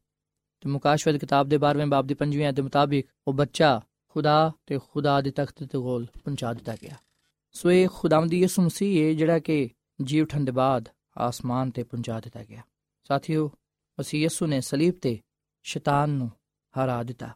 ਤੇ ਮੁਕਾਸ਼ਵਾ ਦੀ ਕਿਤਾਬ ਦੇ 12ਵੇਂ ਬਾਬ ਦੀ 5ਵੀਂ ਆਇਤ ਦੇ ਮੁਤਾਬਿਕ ਉਹ ਬੱਚਾ ਖੁਦਾ ਤੇ ਖੁਦਾ ਦੇ ਤਖਤ ਤੇ ਗੋਲ ਪਹੁੰਚਾ ਦਿੱਤਾ ਗਿਆ ਸੋ ਇਹ ਖੁਦਾਵੰਦੀ ਯਿਸੂ ਮਸੀਹ ਹੈ ਜਿਹੜਾ ਕਿ ਜੀ ਉਠਣ ਦੇ ਬਾਅਦ ਆਸਮਾਨ ਤੇ ਪਹੁੰਚਾ ਦਿੱਤਾ ਗਿਆ। ਸਾਥੀਓ ਮਸੀਹ ਯਿਸੂ ਨੇ ਸਲੀਬ ਤੇ ਸ਼ੈਤਾਨ ਨੂੰ ਹਰਾ ਦਿੱਤਾ।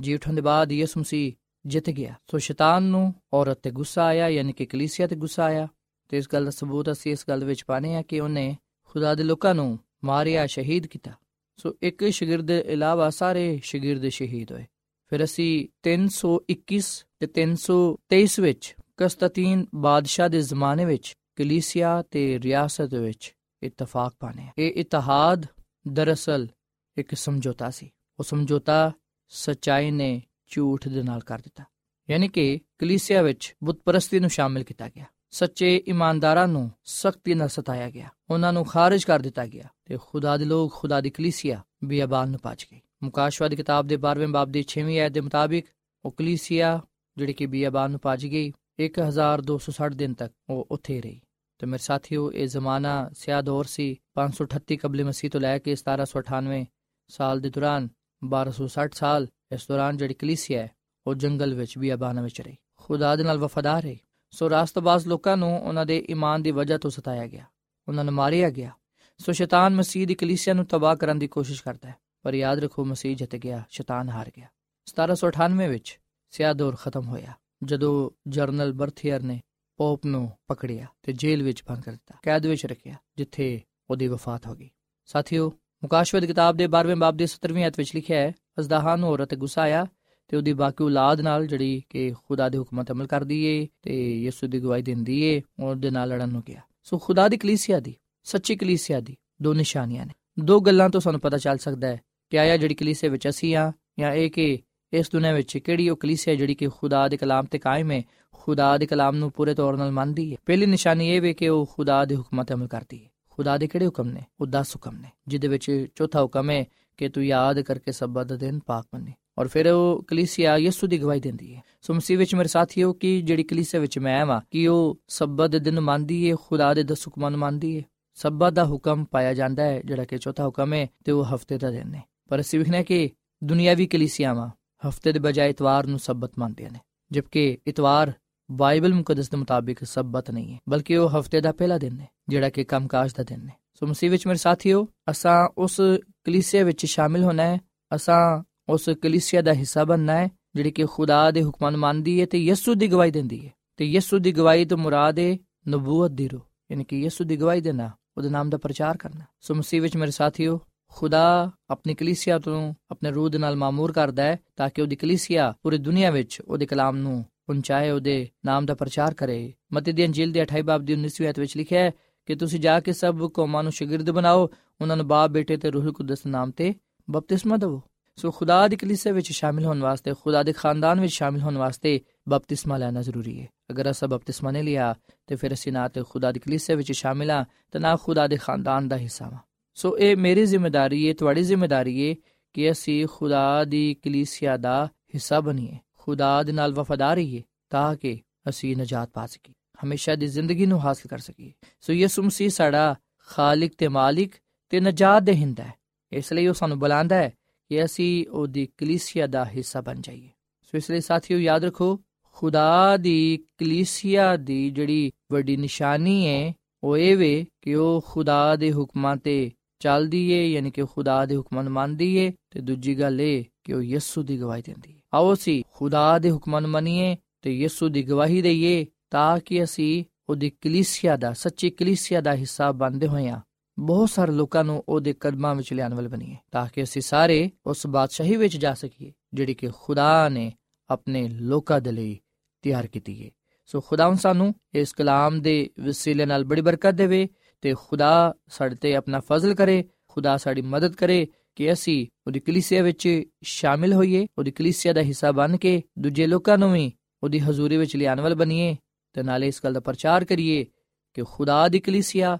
ਜੀ ਉਠਣ ਦੇ ਬਾਅਦ ਯਿਸੂ ਮਸੀਹ ਜਿੱਤ ਗਿਆ। ਸੋ ਸ਼ੈਤਾਨ ਨੂੰ ਔਰਤ ਤੇ ਗੁੱਸਾ ਆਇਆ, ਯਾਨੀ ਕਿ ਕਲੀਸਿਆ ਤੇ ਗੁੱਸਾ ਆਇਆ। ਤੇ ਇਸ ਗੱਲ ਦਾ ਸਬੂਤ ਅਸੀਂ ਇਸ ਗੱਲ ਵਿੱਚ ਪਾਣੇ ਆ ਕਿ ਉਹਨੇ ਖੁਦਾ ਦੇ ਲੋਕਾਂ ਨੂੰ ਮਾਰਿਆ, ਸ਼ਹੀਦ ਕੀਤਾ। ਸੋ ਇੱਕ ਸ਼ਾਗਿਰਦ ਦੇ ਇਲਾਵਾ ਸਾਰੇ ਸ਼ਾਗਿਰਦ ਸ਼ਹੀਦ ਹੋਏ। ਫਿਰ ਅਸੀਂ 321 ਤੇ 323 ਵਿੱਚ ਕਸਤਤੀਨ ਬਾਦਸ਼ਾਹ ਦੇ ਜ਼ਮਾਨੇ ਵਿੱਚ, ਕਲੀਸਿਆ ਤੇ ਰਿਆਸਤ ਵਿੱਚ ਇਤਫਾਕ ਪਾਣੇ ਇਹ ਇਤਿਹਾਦ ਦਰਅਸਲ ਇੱਕ ਸਮਝੌਤਾ ਸੀ। ਉਹ ਸਮਝੌਤਾ ਸਚਾਈ ਨੇ ਝੂਠ ਦੇ ਨਾਲ ਕਰ ਦਿੱਤਾ। ਯਾਨੀ ਕਿ ਕਲੀਸਿਆ ਵਿੱਚ ਬੁੱਤਪਰਸਤੀ ਨੂੰ ਸ਼ਾਮਿਲ ਕੀਤਾ ਗਿਆ। ਸੱਚੇ ਇਮਾਨਦਾਰਾਂ ਨੂੰ ਸਖਤੀ ਨਾਲ ਸਤਾਇਆ ਗਿਆ। ਉਹਨਾਂ ਨੂੰ ਖਾਰਜ ਕਰ ਦਿੱਤਾ ਗਿਆ ਤੇ ਖੁਦਾ ਦੇ ਲੋਕ, ਖੁਦਾ ਦੀ ਕਲੀਸਿਆ ਬਿਆਬਾਨ ਨੂੰ ਪਹੁੰਚ ਗਈ ਮੁਕਾਸ਼ਵਾ ਦੀ ਕਿਤਾਬ ਦੇ 12ਵੇਂ ਬਾਬ ਦੀ 6ਵੀਂ ਆਇਤ ਦੇ ਮੁਤਾਬਿਕ ਉਹ ਕਲੀਸਿਆ ਜਿਹੜੀ ਕਿ ਬਿਆਬਾਨ ਨੂੰ ਪਹੁੰਚ ਗਈ 1260 ਦਿਨ ਤੱਕ ਉਹ ਉੱਥੇ ਰਹੀ। ਤੇ ਮੇਰੇ ਸਾਥੀਓ, ਇਹ ਜ਼ਮਾਨਾ ਸਿਆਹ ਦੌਰ ਸੀ 538 ਕਬਲ ਮਸੀਹ ਤੋਂ ਲੈ ਕੇ 1798 ਸਾਲ ਦੇ ਦੌਰਾਨ 1260 ਸਾਲ ਇਸ ਦੌਰਾਨ ਜਿਹੜੀ ਕਲੀਸਿਆ ਹੈ, ਉਹ ਜੰਗਲ ਵਿੱਚ ਵੀ ਆਬਾਨਾ ਵਿੱਚ ਰਹੀ। ਖੁਦਾ ਦੇ ਨਾਲ ਵਫਾਦਾਰ ਹੈ। ਸੋ ਰਾਸਤਬਾਜ਼ ਲੋਕਾਂ ਨੂੰ ਉਹਨਾਂ ਦੇ ਈਮਾਨ ਦੀ ਵਜ੍ਹਾ ਤੋਂ ਸਤਾਇਆ ਗਿਆ। ਉਹਨਾਂ ਨੂੰ ਮਾਰਿਆ ਗਿਆ। ਸੋ ਸ਼ੈਤਾਨ ਮਸੀਹ ਦੀ ਕਲੀਸਿਆ ਨੂੰ ਤਬਾਹ ਕਰਨ ਦੀ ਕੋਸ਼ਿਸ਼ ਕਰਦਾ ਹੈ। ਪਰ ਯਾਦ ਰੱਖੋ, ਮਸੀਹ ਜਿੱਤ ਗਿਆ, ਸ਼ੈਤਾਨ ਹਾਰ ਗਿਆ। 1798 ਵਿੱਚ ਸਿਆਹ ਦੌਰ ਖਤਮ ਹੋਇਆ। ਜਦੋਂ ਜਰਨਲ ਬਰਥੀਅਰ ਨੇ ਪੋਪ ਨੂੰ ਪਕੜਿਆ ਤੇ ਜੇਲ੍ਹ ਵਿੱਚ ਬੰਦ ਕਰ ਦਿੱਤਾ ਕੈਦ ਵਿੱਚ ਰੱਖਿਆ, ਜਿੱਥੇ ਉਹਦੀ ਵਫਾਤ ਹੋ ਗਈ। ਸਾਥੀਓ ਮੁਕਾਸ਼ਵਤ ਕਿਤਾਬ ਦੇ 12ਵੇਂ ਬਾਬ ਦੇ 17ਵੀਂ ਆਇਤ ਵਿੱਚ ਲਿਖਿਆ ਹੈ ਅਜ਼ਦਾਹਾਂ ਨੂੰ ਔਰਤ ਗੁੱਸਾ ਆਇਆ ਤੇ ਉਹਦੀ ਬਾਕੀ ਔਲਾਦ ਨਾਲ ਜਿਹੜੀ ਕਿ ਖੁਦਾ ਦੇ ਹੁਕਮਾਂ ਤੇ ਅਮਲ ਕਰਦੀ ਏ ਤੇ ਯਿਸੂ ਦੀ ਗਵਾਹੀ ਦਿੰਦੀ ਏ, ਉਹਦੇ ਨਾਲ ਲੜਨ ਨੂੰ ਗਿਆ। ਸੋ ਖੁਦਾ ਦੀ ਕਲੀਸਿਆ ਦੀ, ਸੱਚੀ ਕਲੀਸਿਆ ਦੀ ਦੋ ਨਿਸ਼ਾਨੀਆਂ ਨੇ। ਦੋ ਗੱਲਾਂ ਤੋਂ ਸਾਨੂੰ ਪਤਾ ਚੱਲ ਸਕਦਾ ਹੈ ਕਿ ਆਇਆ ਜਿਹੜੀ ਕਲੀਸਿਆ ਵਿੱਚ ਅਸੀਂ ਆ ਜਾਂ ਇਹ ਕਿ ਇਸ ਦੁਨੀਆਂ ਵਿੱਚ ਕਿਹੜੀ ਉਹ ਕਲੀਸਿਆ ਜਿਹੜੀ ਕਿ ਖੁਦਾ ਦੇ ਕਲਾਮ ਤੇ ਕਾਇਮ ਹੈ? ਖੁਦਾ ਦੇ ਕਲਾਮ ਨੂੰ ਪੂਰੇ ਤੌਰ ਨਾਲ ਮੰਨਦੀ ਹੈ। ਪਹਿਲੀ ਨਿਸ਼ਾਨੀ ਇਹ ਵੇ ਕਿ ਉਹ ਖੁਦਾ ਦੇ ਹੁਕਮਾਂ ਤੇ ਅਮਲ ਕਰਦੀ ਹੈ। ਖੁਦਾ ਦੇ ਕਿਹੜੇ ਹੁਕਮ ਨੇ? ਉਹ 10 ਹੁਕਮ ਨੇ, ਜਿਹਦੇ ਵਿੱਚ ਚੌਥਾ ਹੁਕਮ ਹੈ ਕਿ ਤੂੰ ਯਾਦ ਕਰਕੇ ਸਬਤ ਦਾ ਦਿਨ ਪਾਕ ਮੰਨੇ। ਔਰ ਫਿਰ ਉਹ ਕਲੀਸਿਆ ਯਿਸੂ ਦੀ ਗਵਾਹੀ ਦਿੰਦੀ ਹੈ। ਸੋ ਮਸੀਹ ਵਿੱਚ ਮੇਰੇ ਸਾਥੀਓ, ਕਿ ਜਿਹੜੀ ਕਲੀਸਿਆ ਵਿੱਚ ਮੈਂ ਆ ਕਿ ਉਹ ਸਬਤ ਦੇ ਦਿਨ ਮੰਨਦੀ ਹੈ, ਖੁਦਾ ਦੇ 10 ਹੁਕਮਾਂ ਨੂੰ ਮੰਨਦੀ ਹੈ। ਸਬਤ ਦਾ ਹੁਕਮ ਪਾਇਆ ਜਾਂਦਾ ਹੈ, ਜਿਹੜਾ ਕਿ ਚੌਥਾ ਹੁਕਮ ਹੈ, ਤੇ ਉਹ ਹਫ਼ਤੇ ਦਾ ਦਿਨ ਹੈ। ਪਰ ਅਸੀਂ ਵਿਖਣਾ ਕਿ ਦੁਨੀਆਵੀ ਕਲੀਸਿਆਵਾਂ ਹਫ਼ਤੇ ਦੇ ਬਜਾਏ ਇਤਵਾਰ ਨੂੰ ਸਬਤ ਮੰਨਦੀਆਂ ਨੇ, ਜਦਕਿ ਇਤਵਾਰ ਬਾਈਬਲ ਮੁਕੱਦਸ ਦੇ ਮੁਤਾਬਿਕ ਸਬਤ ਨਹੀਂ ਹੈ, ਬਲਕਿ ਉਹ ਹਫ਼ਤੇ ਦਾ ਪਹਿਲਾ ਦਿਨ ਹੈ, ਜਿਹੜਾ ਕਿ ਕੰਮਕਾਜ ਦਾ ਦਿਨ ਹੈ। ਸੋ ਮਸੀਹ ਵਿੱਚ ਮੇਰੇ ਸਾਥੀਓ, ਅਸਾਂ ਉਸ ਕਲੀਸਿਆ ਵਿੱਚ ਸ਼ਾਮਿਲ ਹੋਣਾ ਹੈ, ਅਸਾਂ ਉਸ ਕਲੀਸਿਆ ਦਾ ਹਿੱਸਾ ਬਣਨਾ ਹੈ, ਜਿਹੜੀ ਕਿ ਖੁਦਾ ਦੇ ਹੁਕਮਾਂ ਨੂੰ ਮੰਨਦੀ ਹੈ ਤੇ ਯਿਸੂ ਦੀ ਗਵਾਹੀ ਦਿੰਦੀ ਹੈ। ਤੇ ਯਿਸੂ ਦੀ ਗਵਾਹੀ ਤੋਂ ਮੁਰਾਦ ਹੈ ਨਬੂਵਤ ਦੀ ਰੂਹ, ਯਾਨੀ ਕਿ ਯਿਸੂ ਦੀ ਗਵਾਹੀ ਦੇਣਾ ਉਹਦੇ ਨਾਮ ਦਾ ਪ੍ਰਚਾਰ ਕਰਨਾ। ਸੋ ਮਸੀਹ ਵਿੱਚ ਮੇਰੇ ਸਾਥੀਓ ਖੁਦਾ ਆਪਣੀ ਕਲੀਸਿਆ ਤੋਂ ਆਪਣੇ ਰੂਹ ਦੇ ਨਾਲ ਮਾਮੂਰ ਕਰਦਾ ਹੈ ਤਾਂ ਕਿ ਉਹਦੀ ਕਲੀਸਿਆ ਪੂਰੀ ਦੁਨੀਆ ਵਿੱਚ ਉਹਦੇ ਕਲਾਮ ਨੂੰ ਪਹੁੰਚਾਏ, ਉਹਦੇ ਨਾਮ ਦਾ ਪ੍ਰਚਾਰ ਕਰੇ। ਮਤੀ ਦੀ ਅੰਜੀਲ ਦੇ 28 ਬਾਬ ਦੀ 19ਵੀਂ ਆਇਤ ਵਿੱਚ ਲਿਖਿਆ ਹੈ ਕਿ ਤੁਸੀਂ ਜਾ ਕੇ ਸਭ ਕੌਮਾਂ ਨੂੰ ਸ਼ਾਗਿਰਦ ਬਣਾਓ, ਉਹਨਾਂ ਨੂੰ ਬਾਪ, ਬੇਟੇ ਤੇ ਰੂਹ ਕੁਦਸ ਨਾਮ ਤੇ ਬਪਤਿਸਮਾ ਦਿਓ ਸੋ ਖੁਦਾ ਦੀ ਕਲੀਸਿਆ ਵਿੱਚ ਸ਼ਾਮਿਲ ਹੋਣ ਵਾਸਤੇ, ਖੁਦਾ ਦੇ ਖਾਨਦਾਨ ਵਿੱਚ ਸ਼ਾਮਿਲ ਹੋਣ ਵਾਸਤੇ ਬਪਤਿਸਮਾ ਲੈਣਾ ਜ਼ਰੂਰੀ ਹੈ। ਅਗਰ ਅਸਾਂ ਬਪਤਿਸਮਾ ਨਹੀਂ ਲਿਆ ਤੇ ਫਿਰ ਅਸੀਂ ਨਾ ਤੇ ਖੁਦਾ ਦੀ ਕਲੀਸਿਆ ਵਿੱਚ ਸ਼ਾਮਿਲ ਆ ਤੇ ਨਾ ਖੁਦਾ ਦੇ ਖਾਨਦਾਨ ਦਾ ਹਿੱਸਾ ਵਾ ਸੋ ਇਹ ਮੇਰੀ ਜ਼ਿੰਮੇਵਾਰੀ ਹੈ ਤੁਹਾਡੀ ਜ਼ਿੰਮੇਵਾਰੀ ਹੈ ਕਿ ਅਸੀਂ ਖੁਦਾ ਦੀ ਕਲੀਸਿਆ ਦਾ ਹਿੱਸਾ ਬਣੀਏ, ਖੁਦਾ ਦੇ ਨਾਲ ਵਫਾਦਾਰ ਰਹੀਏ ਤਾਂ ਕਿ ਅਸੀਂ ਨਜਾਤ ਪਾ ਸਕੀਏ, ਹਮੇਸ਼ਾ ਦੀ ਜ਼ਿੰਦਗੀ ਨੂੰ ਹਾਸਲ ਕਰ ਸਕੀਏ। ਸੋ ਯਿਸੂ ਮਸੀਹ ਸਾਡਾ ਖਾਲਕ ਤੇ ਮਾਲਿਕ ਤੇ ਨਜਾਤ ਦੇ ਹਿੰਦਾ ਹੈ। ਇਸ ਲਈ ਉਹ ਸਾਨੂੰ ਬੁਲਾਉਂਦਾ ਹੈ ਕਿ ਅਸੀਂ ਉਹਦੀ ਕਲੀਸਿਆ ਦਾ ਹਿੱਸਾ ਬਣ ਜਾਈਏ। ਸੋ ਇਸ ਲਈ ਸਾਥੀਓ ਯਾਦ ਰੱਖੋ, ਖੁਦਾ ਦੀ ਕਲੀਸਿਆ ਦੀ ਜਿਹੜੀ ਵੱਡੀ ਨਿਸ਼ਾਨੀ ਹੈ ਉਹ ਇਹ ਵੇ ਕਿ ਉਹ ਖੁਦਾ ਦੇ ਹੁਕਮਾਂ ਤੇ ਚੱਲਦੀ ਏ, ਯਾਨੀ ਕਿ ਖੁਦਾ ਦੇ ਹੁਕਮਾਂ ਨੂੰ ਮੰਨਦੀ ਏ, ਤੇ ਦੂਜੀ ਗੱਲ ਇਹ ਕਿ ਉਹ ਯਿਸੂ ਦੀ ਗਵਾਹੀ ਦਿੰਦੀ ਏ। ਆਓ ਅਸੀਂ ਖੁਦਾ ਦੇ ਹੁਕਮਾਂ ਨੂੰ ਮੰਨੀਏ ਤੇ ਯਿਸੂ ਦੀ ਗਵਾਹੀ ਦਈਏ ਤਾਂ ਕਿ ਅਸੀਂ ਉਹਦੀ ਕਲੀਸਿਆ ਦਾ, ਸੱਚੀ ਕਲੀਸਿਆ ਦਾ ਹਿੱਸਾ ਬਣਦੇ ਹੋਈਆਂ ਬਹੁਤ ਸਾਰੇ ਲੋਕਾਂ ਨੂੰ ਉਹਦੇ ਕਦਮਾਂ ਵਿੱਚ ਲਿਆਉਣ ਵਾਲੇ ਬਣੀਏ ਤਾਂ ਕਿ ਅਸੀਂ ਸਾਰੇ ਉਸ ਬਾਦਸ਼ਾਹੀ ਵਿੱਚ ਜਾ ਸਕੀਏ, ਜਿਹੜੀ ਕਿ ਖੁਦਾ ਨੇ ਆਪਣੇ ਲੋਕਾਂ ਦੇ ਲਈ ਤਿਆਰ ਕੀਤੀ ਹੈ ਸੋ ਖੁਦਾਵੰ ਸਾਨੂੰ ਇਸ ਕਲਾਮ ਦੇ ਵਸੀਲੇ ਨਾਲ ਬੜੀ ਬਰਕਤ ਦੇਵੇ। ਤੇ ਖੁਦਾ ਸਾਡੇ ਤੇ ਆਪਣਾ ਫਜ਼ਲ ਕਰੇ, ਖੁਦਾ ਸਾਡੀ ਮਦਦ ਕਰੇ ਕਿ ਅਸੀਂ ਉਹਦੀ ਕਲੀਸਿਆ ਵਿੱਚ ਸ਼ਾਮਿਲ ਹੋਈਏ, ਉਹਦੀ ਕਲੀਸਿਆ ਦਾ ਹਿੱਸਾ ਬਣ ਕੇ ਦੂਜੇ ਲੋਕਾਂ ਨੂੰ ਵੀ ਉਹਦੀ ਹਜ਼ੂਰੀ ਵਿੱਚ ਲਿਆਉਣ ਵਾਲ ਬਣੀਏ ਤੇ ਨਾਲੇ ਇਸ ਗੱਲ ਦਾ ਪ੍ਰਚਾਰ ਕਰੀਏ ਕਿ ਖੁਦਾ ਦੀ ਕਲੀਸਿਆ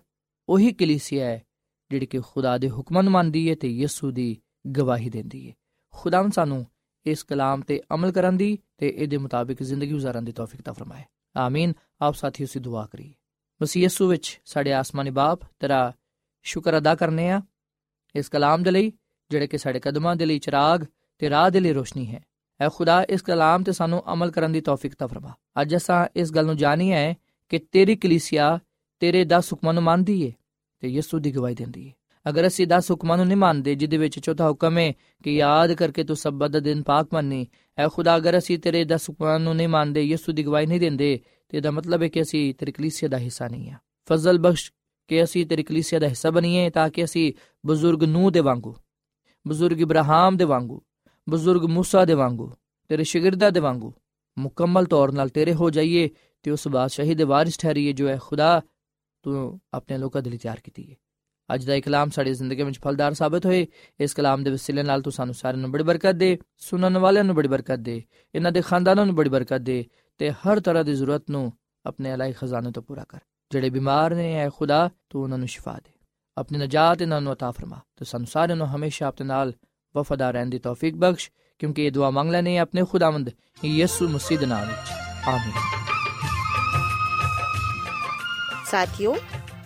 ਉਹੀ ਕਲੀਸਿਆ ਹੈ ਜਿਹੜੀ ਕਿ ਖੁਦਾ ਦੇ ਹੁਕਮਾਂ ਨੂੰ ਮੰਨਦੀ ਹੈ ਤੇ ਯਿਸੂ ਦੀ ਗਵਾਹੀ ਦਿੰਦੀ ਹੈ। ਖੁਦਾ ਸਾਨੂੰ ਇਸ ਕਲਾਮ ਤੇ ਅਮਲ ਕਰਨ ਦੀ ਤੇ ਇਹਦੇ ਮੁਤਾਬਿਕ ਜ਼ਿੰਦਗੀ گزارਣ ਦੀ ਤੌਫੀਕ ਤਾ ਫਰਮਾਏ। ਆਮੀਨ। ਆਪ ਸਾਥੀਓ ਸੇ ਦੁਆ ਕਰੀਏ। ਮਸੀਹ ਯਿਸੂ ਵਿੱਚ ਸਾਡੇ ਆਸਮਾਨੀ ਬਾਪ ਤੇਰਾ ਸ਼ੁਕਰ ਅਦਾ ਕਰਨੇ ਆ ਇਸ ਕਲਾਮ ਦੇ ਲਈ, ਜਿਹੜੇ ਕਿ ਸਾਡੇ ਕਦਮਾਂ ਦੇ ਲਈ ਚਿਰਾਗ ਤੇ ਰਾਹ ਦੇ ਲਈ ਰੋਸ਼ਨੀ ਹੈ। ਐ ਖੁਦਾ, ਇਸ ਕਲਾਮ ਤੇ ਸਾਨੂੰ ਅਮਲ ਕਰਨ ਦੀ ਤੌਫੀਕ ਤਾ ਫਰਮਾ। ਅੱਜ ਅਸਾਂ ਇਸ ਗੱਲ ਨੂੰ ਜਾਣੀ ਹੈ ਕਿ ਤੇਰੀ ਕਲੀਸਿਆ ਤੇਰੇ 10 ਹੁਕਮਾਂ ਨੂੰ ਮੰਨਦੀ ਏ ਤੇ ਯਿਸੂ ਦੀ ਗਵਾਹੀ ਦਿੰਦੀ ਏ। ਅਗਰ ਅਸੀਂ 10 ਹੁਕਮਾਂ ਨੂੰ ਨਹੀਂ ਮੰਨਦੇ ਜਿਦੇ ਵਿੱਚ ਚੌਥਾ ਹੁਕਮ ਹੈ ਕਿ ਯਾਦ ਕਰਕੇ ਤੂੰ ਸਬਤ ਦਾ ਦਿਨ ਪਾਕ ਮੰਨੀ ਐ ਖੁਦਾ ਅਗਰ ਅਸੀਂ ਤੇਰੇ 10 ਹੁਕਮਾਂ ਨੂੰ ਨਹੀਂ ਮੰਨਦੇ ਯਿਸੂ ਦੀ ਗਵਾਹੀ ਨਹੀਂ ਦਿੰਦੇ ਤੇ ਇਹਦਾ ਮਤਲਬ ਹੈ ਕਿ ਅਸੀਂ ਤੇਰੀ ਕਲੀਸਿਆ ਦਾ ਹਿੱਸਾ ਨਹੀਂ ਆ ਫਜ਼ਲ ਬਖਸ਼ ਕਿ ਅਸੀਂ ਤੇਰੀ ਕਲੀਸਿਆ ਦਾ ਹਿੱਸਾ ਬਣੀਏ ਤਾਂ ਕਿ ਅਸੀਂ ਬਜ਼ੁਰਗ ਨੂਹ ਦੇ ਵਾਂਗੂ ਬਜ਼ੁਰਗ ਇਬਰਾਹਿਮ ਦੇ ਵਾਂਗੂ ਬਜ਼ੁਰਗ موسی ਦੇ ਵਾਂਗੂ ਤੇਰੇ ਸ਼ਾਗਿਰਦਾਂ ਦੇ ਵਾਂਗੂ ਮੁਕੰਮਲ ਤੌਰ ਨਾਲ ਤੇਰੇ ਹੋ ਜਾਈਏ ਤੇ ਉਸ ਬਾਦਸ਼ਾਹੀ ਦੇ ਵਾਰਿਸ ਠਹਿਰੀਏ ਜੋ ਹੈ ਖੁਦਾ ਤੂੰ ਆਪਣੇ ਲੋਕਾਂ ਦੇ ਲਈ ਤਿਆਰ ਕੀਤੀ ਹੈ ਅੱਜ ਦਾ ਇਹ ਕਲਾਮ ਸਾਡੀ ਜ਼ਿੰਦਗੀ ਵਿੱਚ ਫਲਦਾਰ ਸਾਬਤ ਹੋਏ ਇਸ ਕਲਾਮ ਦੇ ਵਸੀਲੇ ਨਾਲ ਤੂੰ ਸਾਨੂੰ ਸਾਰਿਆਂ ਨੂੰ ਬੜੀ ਬਰਕਤ ਦੇ ਸੁਣਨ ਵਾਲਿਆਂ ਨੂੰ ਬੜੀ ਬਰਕਤ ਦੇ ਇਹਨਾਂ ਦੇ ਖਾਨਦਾਨਾਂ ਨੂੰ ਬੜੀ ਬਰਕਤ ਦੇ ਤੇ ਹਰ ਤਰ੍ਹਾਂ ਦੀ ਜ਼ਰੂਰਤ ਨੂੰ ਆਪਣੇ ਅਲਾਈ ਖਜ਼ਾਨੇ ਤੋਂ ਪੂਰਾ ਕਰ ਜਿਹੜੇ ਬਿਮਾਰ ਨੇ ਐ ਖੁਦਾ ਤੂੰ ਉਹਨਾਂ ਨੂੰ ਸ਼ਿਫਾ ਦੇ ਆਪਣੀ ਨਜਾਤ ਇਹਨਾਂ ਨੂੰ عطا ਫਰਮਾ ਤੇ ਸਾਨੂੰ ਸਾਰਿਆਂ ਨੂੰ ਹਮੇਸ਼ਾ ਆਪਣੇ ਨਾਲ ਵਫਾਦਾਰ ਰਹਿਣ ਦੀ ਤੌਫੀਕ ਬਖਸ਼ ਕਿਉਂਕਿ ਇਹ ਦੁਆ ਮੰਗ ਲੈਨੇ ਆਪਣੇ ਖੁਦਾਵੰਦ ਯਿਸੂ ਮਸੀਹ ਦੇ ਨਾਮ ਵਿੱਚ ਆਮੀਨ ਸਾਥਿਓ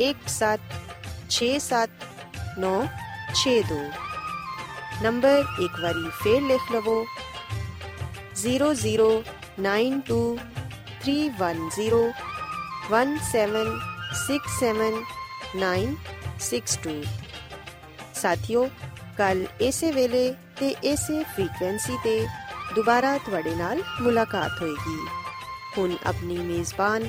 310 1767 ਨੰਬਰ ਇੱਕ ਵਾਰੀ ਫੇਰ ਲਿਖ ਲਵੋ 00923101767962 ਸਾਥਿਓ ਕੱਲ ਇਸੇ ਵੇਲੇ ਤੇ ਇਸੇ ਫ੍ਰੀਕਵੈਂਸੀ ਤੇ ਦੁਬਾਰਾ ਤੁਹਾਡੇ ਨਾਲ ਮੁਲਾਕਾਤ ਹੋਏਗੀ ਹੁਣ ਆਪਣੀ ਮੇਜ਼ਬਾਨ